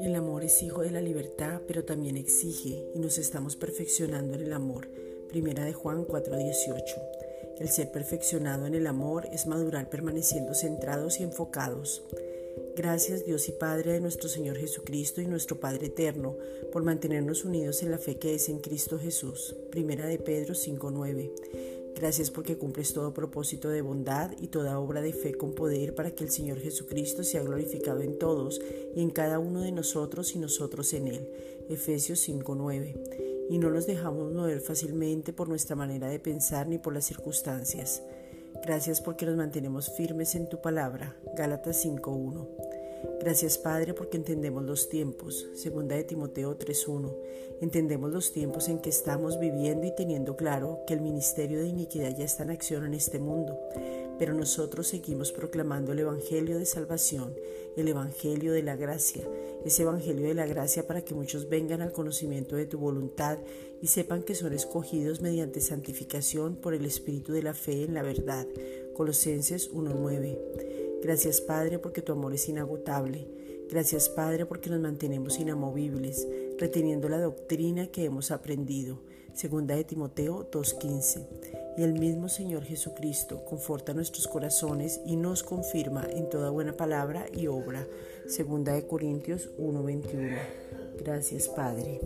El amor es hijo de la libertad, pero también exige y nos estamos perfeccionando en el amor. Primera de Juan 4:18. El ser perfeccionado en el amor es madurar permaneciendo centrados y enfocados. Gracias Dios y Padre de nuestro Señor Jesucristo y nuestro Padre eterno por mantenernos unidos en la fe que es en Cristo Jesús. Primera de Pedro 5:9. Gracias porque cumples todo propósito de bondad y toda obra de fe con poder para que el Señor Jesucristo sea glorificado en todos y en cada uno de nosotros y nosotros en Él. Efesios 5:9. Y no nos dejamos mover fácilmente por nuestra manera de pensar ni por las circunstancias. Gracias porque nos mantenemos firmes en tu palabra. Gálatas 5.1. Gracias Padre porque entendemos los tiempos. Segunda de Timoteo 3.1. Entendemos los tiempos en que estamos viviendo y teniendo claro que el ministerio de iniquidad ya está en acción en este mundo. Pero nosotros seguimos proclamando el Evangelio de salvación, el Evangelio de la gracia, ese Evangelio de la gracia para que muchos vengan al conocimiento de tu voluntad y sepan que son escogidos mediante santificación por el Espíritu de la fe en la verdad. Colosenses 1.9. Gracias Padre porque tu amor es inagotable. Gracias Padre porque nos mantenemos inamovibles, reteniendo la doctrina que hemos aprendido. Segunda de Timoteo 2.15 y el mismo Señor Jesucristo conforta nuestros corazones y nos confirma en toda buena palabra y obra. Segunda de Corintios 1:21. Gracias, Padre.